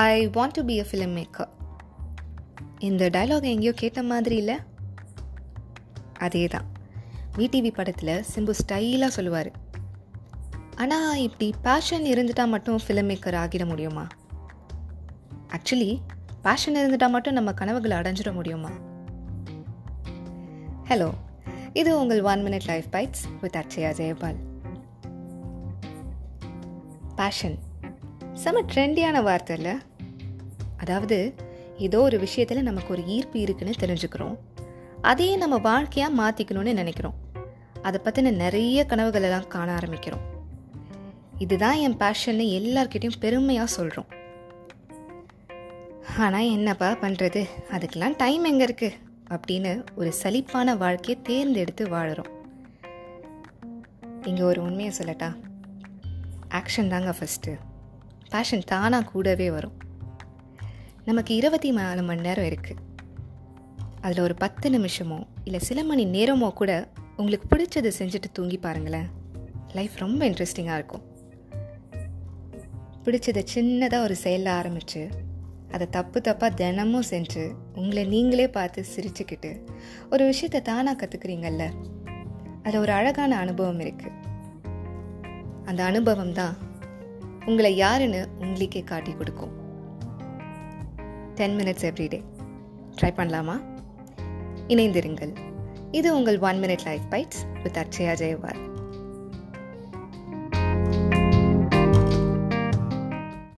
I want to be a filmmaker இந்த dialogue எங்கேயோ கேட்ட மாதிரி இல்லை. அதே தான் விடிவி படத்தில் சிம்பு ஸ்டைலாக சொல்லுவார். ஆனால் இப்படி பேஷன் இருந்துட்டால் மட்டும் ஃபிலிம் மேக்கர் ஆகிட முடியுமா? ஆக்சுவலி பேஷன் இருந்துட்டால் மட்டும் நம்ம கனவுகளை அடைஞ்சிட முடியுமா? ஹலோ இது உங்கள் one minute life bites with Akshaya Jayapal passion செம ட்ரெண்டியான வார்த்தை இல்லை அதாவது ஏதோ ஒரு விஷயத்தில் நமக்கு ஒரு ஈர்ப்பு இருக்குன்னு தெரிஞ்சுக்கிறோம். அதையே நம்ம வாழ்க்கையாக மாற்றிக்கணும்னு நினைக்கிறோம். அதை பற்றின நிறைய கனவுகளெல்லாம் காண ஆரம்பிக்கிறோம். இதுதான் என் பேஷன்னு எல்லார்கிட்டையும் பெருமையாக சொல்கிறோம் ஆனால் என்னப்பா பண்ணுறது அதுக்கெல்லாம் டைம் எங்கே இருக்குது அப்படின்னு ஒரு சலிப்பான வாழ்க்கையை தேர்ந்தெடுத்து வாழுறோம். இங்கே ஒரு உண்மையை சொல்லட்டா? ஆக்ஷன் தாங்க ஃபஸ்ட்டு பேஷன் தானாக கூடவே வரும். நமக்கு இருபத்தி நாலு மணி நேரம் இருக்குது அதில் ஒரு பத்து நிமிஷமோ இல்லை சில மணி நேரமோ கூட உங்களுக்கு பிடிச்சதை செஞ்சுட்டு தூங்கி பாருங்களேன். லைஃப் ரொம்ப இன்ட்ரெஸ்டிங்காக இருக்கும். பிடிச்சதை சின்னதாக ஒரு செயலில் ஆரம்பித்து அதை தப்பு தப்பாக தினமும் செஞ்சு உங்களை நீங்களே பார்த்து சிரிச்சுக்கிட்டு ஒரு விஷயத்தை தானாக கற்றுக்குறீங்கல்ல அதில் ஒரு அழகான அனுபவம் இருக்குது அந்த அனுபவம் தான் உங்களை யாருன்னு உங்களுக்கே காட்டி கொடுக்கும். டென் மினிட்ஸ் எவ்ரிடே ட்ரை பண்ணலாமா? இணைந்திருங்கள். இது உங்கள் one minute life bites with Akshaya ஜெயவார்